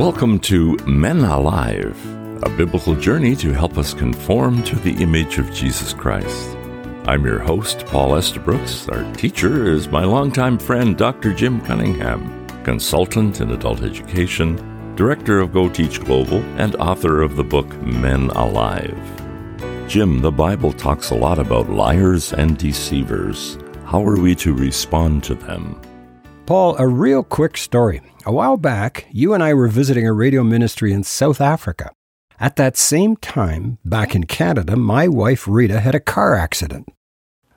Welcome to Men Alive, a biblical journey to help us conform to the image of Jesus Christ. I'm your host, Paul Estabrooks. Our teacher is my longtime friend, Dr. Jim Cunningham, consultant in adult education, director of Go Teach Global, and author of the book Men Alive. Jim, the Bible talks a lot about liars and deceivers. How are we to respond to them? Paul, a real quick story. A while back, you and I were visiting a radio ministry in South Africa. At that same time, back in Canada, my wife Rita had a car accident.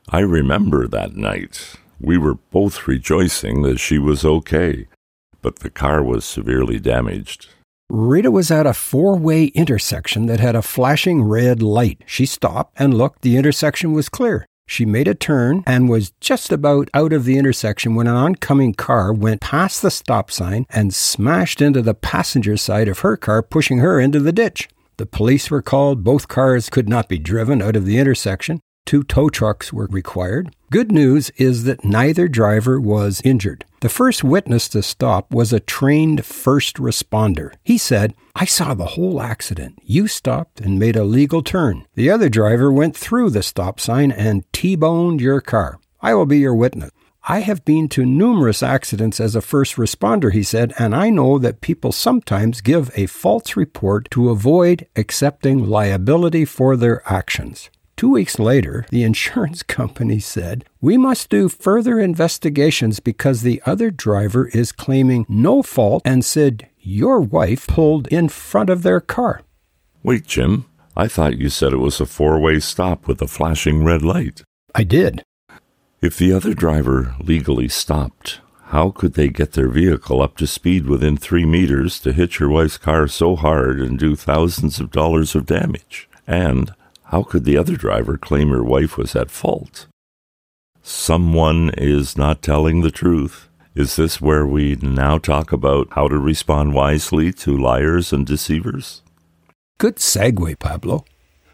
I remember that night. We were both rejoicing that she was okay, but the car was severely damaged. Rita was at a four way intersection that had a flashing red light. She stopped and looked. The intersection was clear. She made a turn and was just about out of the intersection when an oncoming car went past the stop sign and smashed into the passenger side of her car, pushing her into the ditch. The police were called. Both cars could not be driven out of the intersection. Two tow trucks were required. Good news is that neither driver was injured. The first witness to stop was a trained first responder. He said, I saw the whole accident. You stopped and made a legal turn. The other driver went through the stop sign and T boned your car. I will be your witness. I have been to numerous accidents as a first responder, he said, and I know that people sometimes give a false report to avoid accepting liability for their actions. Two weeks later, the insurance company said, We must do further investigations because the other driver is claiming no fault and said your wife pulled in front of their car. Wait, Jim, I thought you said it was a four way stop with a flashing red light. I did. If the other driver legally stopped, how could they get their vehicle up to speed within three meters to hit your wife's car so hard and do thousands of dollars of damage? And how could the other driver claim her wife was at fault? Someone is not telling the truth. Is this where we now talk about how to respond wisely to liars and deceivers? Good segue, Pablo.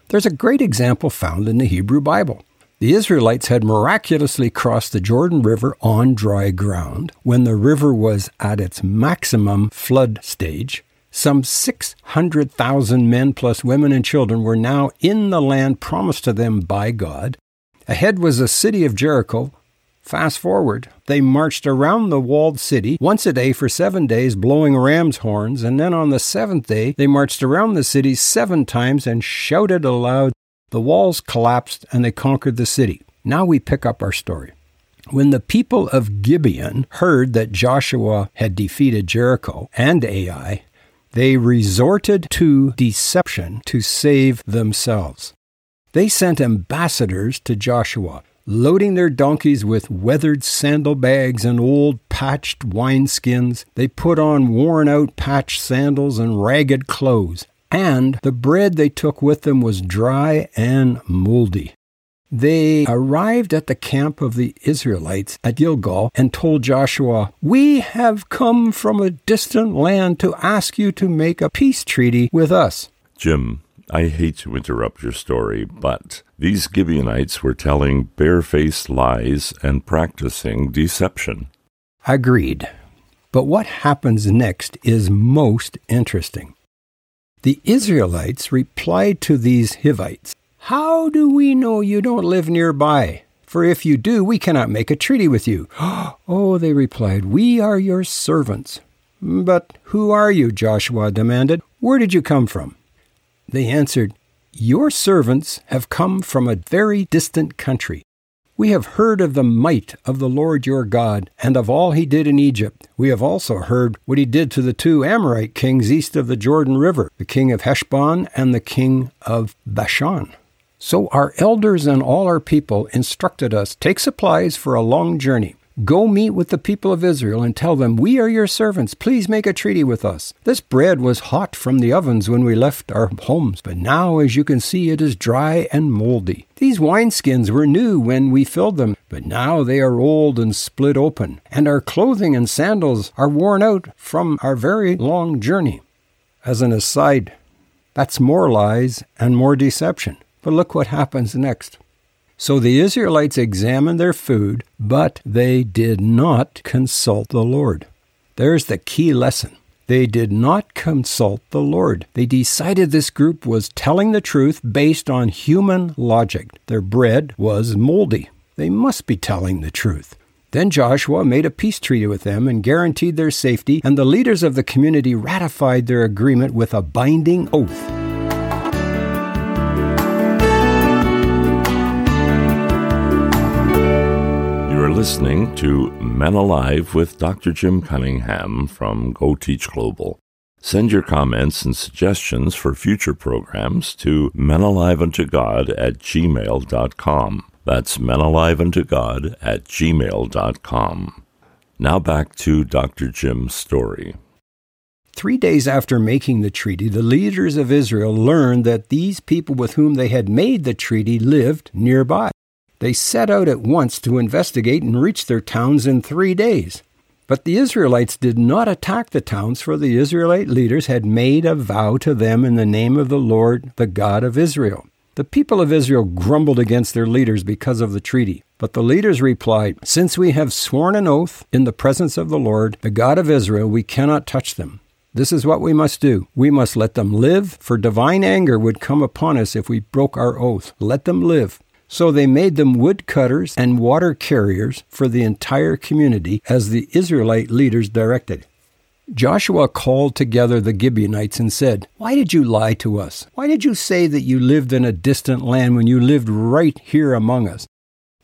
There's a great example found in the Hebrew Bible. The Israelites had miraculously crossed the Jordan River on dry ground when the river was at its maximum flood stage some 600,000 men plus women and children were now in the land promised to them by God. Ahead was the city of Jericho. Fast forward, they marched around the walled city once a day for seven days, blowing ram's horns, and then on the seventh day they marched around the city seven times and shouted aloud. The walls collapsed and they conquered the city. Now we pick up our story. When the people of Gibeon heard that Joshua had defeated Jericho and Ai, they resorted to deception to save themselves. They sent ambassadors to Joshua, loading their donkeys with weathered sandalbags and old patched wineskins. They put on worn out patched sandals and ragged clothes, and the bread they took with them was dry and moldy. They arrived at the camp of the Israelites at Gilgal and told Joshua, We have come from a distant land to ask you to make a peace treaty with us. Jim, I hate to interrupt your story, but these Gibeonites were telling barefaced lies and practicing deception. Agreed. But what happens next is most interesting. The Israelites replied to these Hivites how do we know you don't live nearby? For if you do, we cannot make a treaty with you. oh, they replied, we are your servants. But who are you? Joshua demanded. Where did you come from? They answered, Your servants have come from a very distant country. We have heard of the might of the Lord your God and of all he did in Egypt. We have also heard what he did to the two Amorite kings east of the Jordan River, the king of Heshbon and the king of Bashan. So our elders and all our people instructed us take supplies for a long journey. Go meet with the people of Israel and tell them, We are your servants. Please make a treaty with us. This bread was hot from the ovens when we left our homes, but now, as you can see, it is dry and moldy. These wineskins were new when we filled them, but now they are old and split open, and our clothing and sandals are worn out from our very long journey. As an aside, that's more lies and more deception. But look what happens next. So the Israelites examined their food, but they did not consult the Lord. There's the key lesson. They did not consult the Lord. They decided this group was telling the truth based on human logic. Their bread was moldy. They must be telling the truth. Then Joshua made a peace treaty with them and guaranteed their safety, and the leaders of the community ratified their agreement with a binding oath. Listening to Men Alive with Dr. Jim Cunningham from Go Teach Global. Send your comments and suggestions for future programs to menaliveuntogod at gmail.com. That's menaliveuntogod at gmail.com. Now back to Dr. Jim's story. Three days after making the treaty, the leaders of Israel learned that these people with whom they had made the treaty lived nearby. They set out at once to investigate and reached their towns in three days. But the Israelites did not attack the towns, for the Israelite leaders had made a vow to them in the name of the Lord, the God of Israel. The people of Israel grumbled against their leaders because of the treaty. But the leaders replied, Since we have sworn an oath in the presence of the Lord, the God of Israel, we cannot touch them. This is what we must do. We must let them live, for divine anger would come upon us if we broke our oath. Let them live. So they made them woodcutters and water carriers for the entire community as the Israelite leaders directed. Joshua called together the Gibeonites and said, Why did you lie to us? Why did you say that you lived in a distant land when you lived right here among us?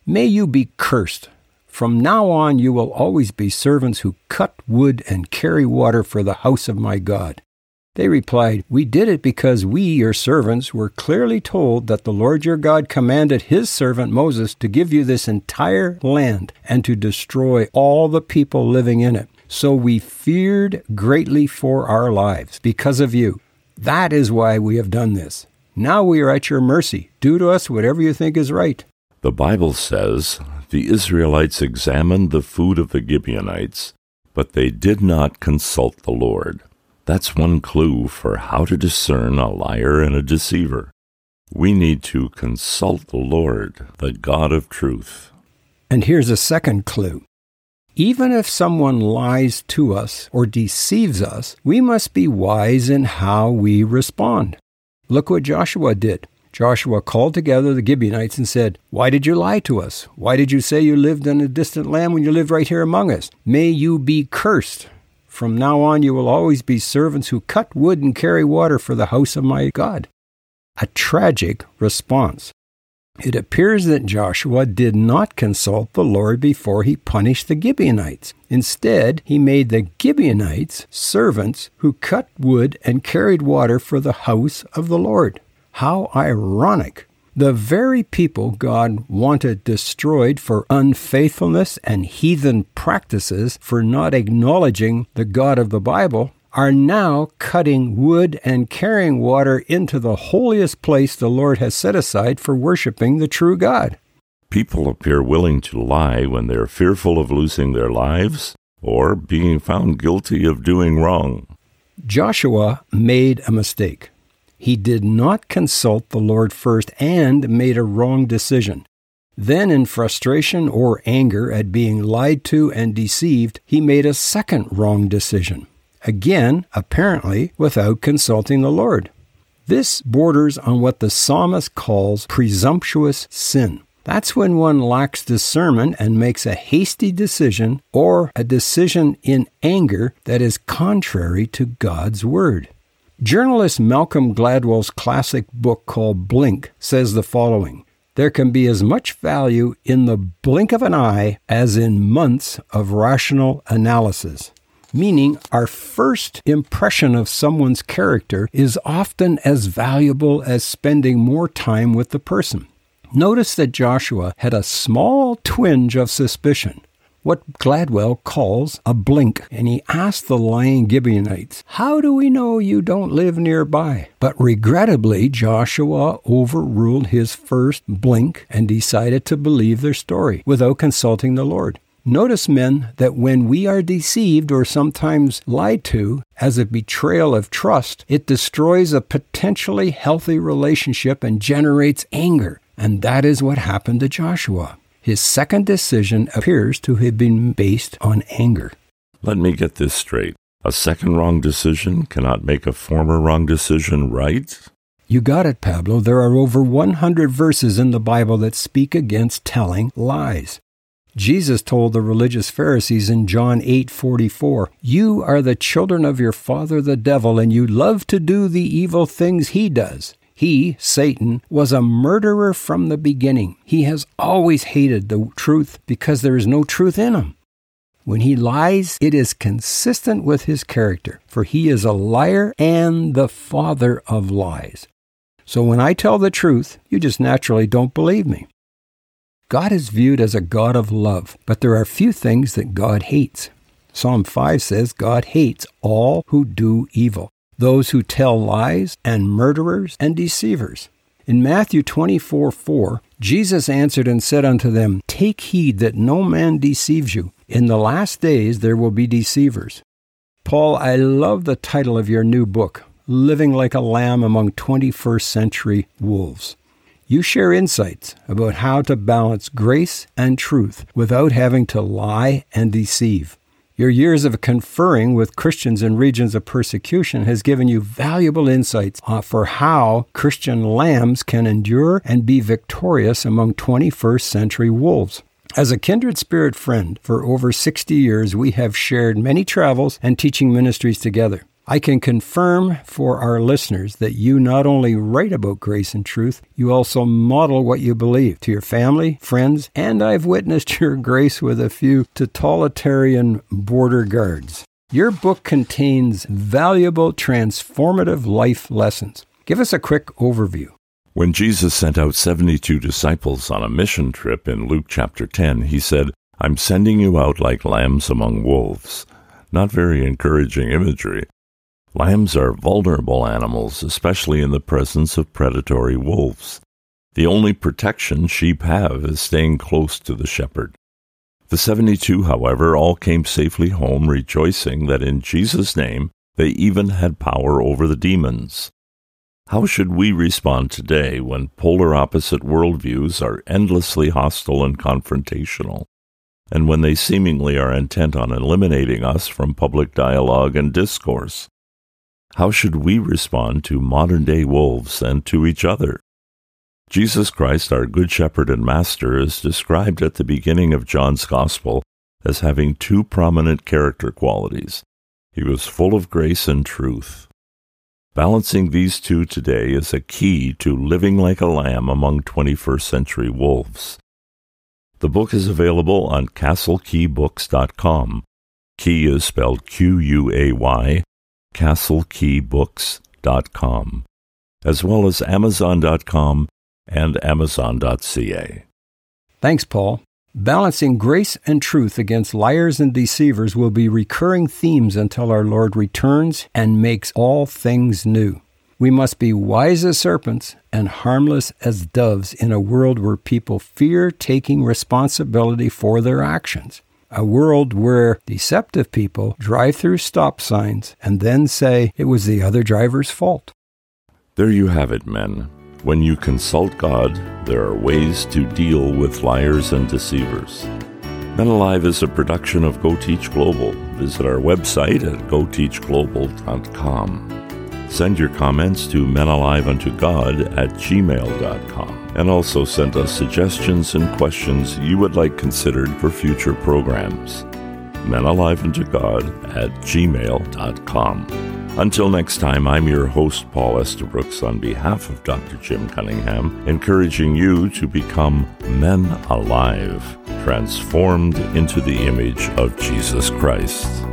May you be cursed. From now on, you will always be servants who cut wood and carry water for the house of my God. They replied, We did it because we, your servants, were clearly told that the Lord your God commanded his servant Moses to give you this entire land and to destroy all the people living in it. So we feared greatly for our lives because of you. That is why we have done this. Now we are at your mercy. Do to us whatever you think is right. The Bible says the Israelites examined the food of the Gibeonites, but they did not consult the Lord. That's one clue for how to discern a liar and a deceiver. We need to consult the Lord, the God of truth. And here's a second clue even if someone lies to us or deceives us, we must be wise in how we respond. Look what Joshua did. Joshua called together the Gibeonites and said, Why did you lie to us? Why did you say you lived in a distant land when you lived right here among us? May you be cursed. From now on, you will always be servants who cut wood and carry water for the house of my God. A tragic response. It appears that Joshua did not consult the Lord before he punished the Gibeonites. Instead, he made the Gibeonites servants who cut wood and carried water for the house of the Lord. How ironic! The very people God wanted destroyed for unfaithfulness and heathen practices for not acknowledging the God of the Bible are now cutting wood and carrying water into the holiest place the Lord has set aside for worshiping the true God. People appear willing to lie when they're fearful of losing their lives or being found guilty of doing wrong. Joshua made a mistake. He did not consult the Lord first and made a wrong decision. Then, in frustration or anger at being lied to and deceived, he made a second wrong decision again, apparently without consulting the Lord. This borders on what the psalmist calls presumptuous sin. That's when one lacks discernment and makes a hasty decision or a decision in anger that is contrary to God's word. Journalist Malcolm Gladwell's classic book called Blink says the following There can be as much value in the blink of an eye as in months of rational analysis meaning our first impression of someone's character is often as valuable as spending more time with the person. Notice that Joshua had a small twinge of suspicion, what Gladwell calls a blink, and he asked the lying Gibeonites, How do we know you don't live nearby? But regrettably, Joshua overruled his first blink and decided to believe their story without consulting the Lord. Notice, men, that when we are deceived or sometimes lied to as a betrayal of trust, it destroys a potentially healthy relationship and generates anger. And that is what happened to Joshua. His second decision appears to have been based on anger. Let me get this straight. A second wrong decision cannot make a former wrong decision right? You got it, Pablo. There are over 100 verses in the Bible that speak against telling lies. Jesus told the religious Pharisees in John 8:44, "You are the children of your father the devil, and you love to do the evil things he does." He, Satan, was a murderer from the beginning. He has always hated the truth because there is no truth in him. When he lies, it is consistent with his character, for he is a liar and the father of lies. So when I tell the truth, you just naturally don't believe me. God is viewed as a God of love, but there are few things that God hates. Psalm 5 says God hates all who do evil, those who tell lies, and murderers and deceivers. In Matthew 24 4, Jesus answered and said unto them, Take heed that no man deceives you. In the last days there will be deceivers. Paul, I love the title of your new book, Living Like a Lamb Among 21st Century Wolves. You share insights about how to balance grace and truth without having to lie and deceive. Your years of conferring with Christians in regions of persecution has given you valuable insights uh, for how Christian lambs can endure and be victorious among 21st century wolves. As a kindred spirit friend for over 60 years, we have shared many travels and teaching ministries together. I can confirm for our listeners that you not only write about grace and truth, you also model what you believe to your family, friends, and I've witnessed your grace with a few totalitarian border guards. Your book contains valuable, transformative life lessons. Give us a quick overview. When Jesus sent out 72 disciples on a mission trip in Luke chapter 10, he said, I'm sending you out like lambs among wolves. Not very encouraging imagery. Lambs are vulnerable animals, especially in the presence of predatory wolves. The only protection sheep have is staying close to the shepherd. The seventy two, however, all came safely home, rejoicing that in Jesus' name they even had power over the demons. How should we respond today when polar opposite worldviews are endlessly hostile and confrontational, and when they seemingly are intent on eliminating us from public dialogue and discourse? How should we respond to modern day wolves and to each other? Jesus Christ, our Good Shepherd and Master, is described at the beginning of John's Gospel as having two prominent character qualities. He was full of grace and truth. Balancing these two today is a key to living like a lamb among 21st century wolves. The book is available on castlequaybooks.com. Quay is spelled Q U A Y castlequaybooks.com, as well as amazon.com and amazon.ca. Thanks, Paul. Balancing grace and truth against liars and deceivers will be recurring themes until our Lord returns and makes all things new. We must be wise as serpents and harmless as doves in a world where people fear taking responsibility for their actions a world where deceptive people drive through stop signs and then say it was the other driver's fault. There you have it, men. When you consult God, there are ways to deal with liars and deceivers. Men Alive is a production of Go Teach Global. Visit our website at goteachglobal.com. Send your comments to menaliveuntogod at gmail.com and also send us suggestions and questions you would like considered for future programs. menaliveuntogod at gmail.com. Until next time, I'm your host, Paul Estabrooks, on behalf of Dr. Jim Cunningham, encouraging you to become men alive, transformed into the image of Jesus Christ.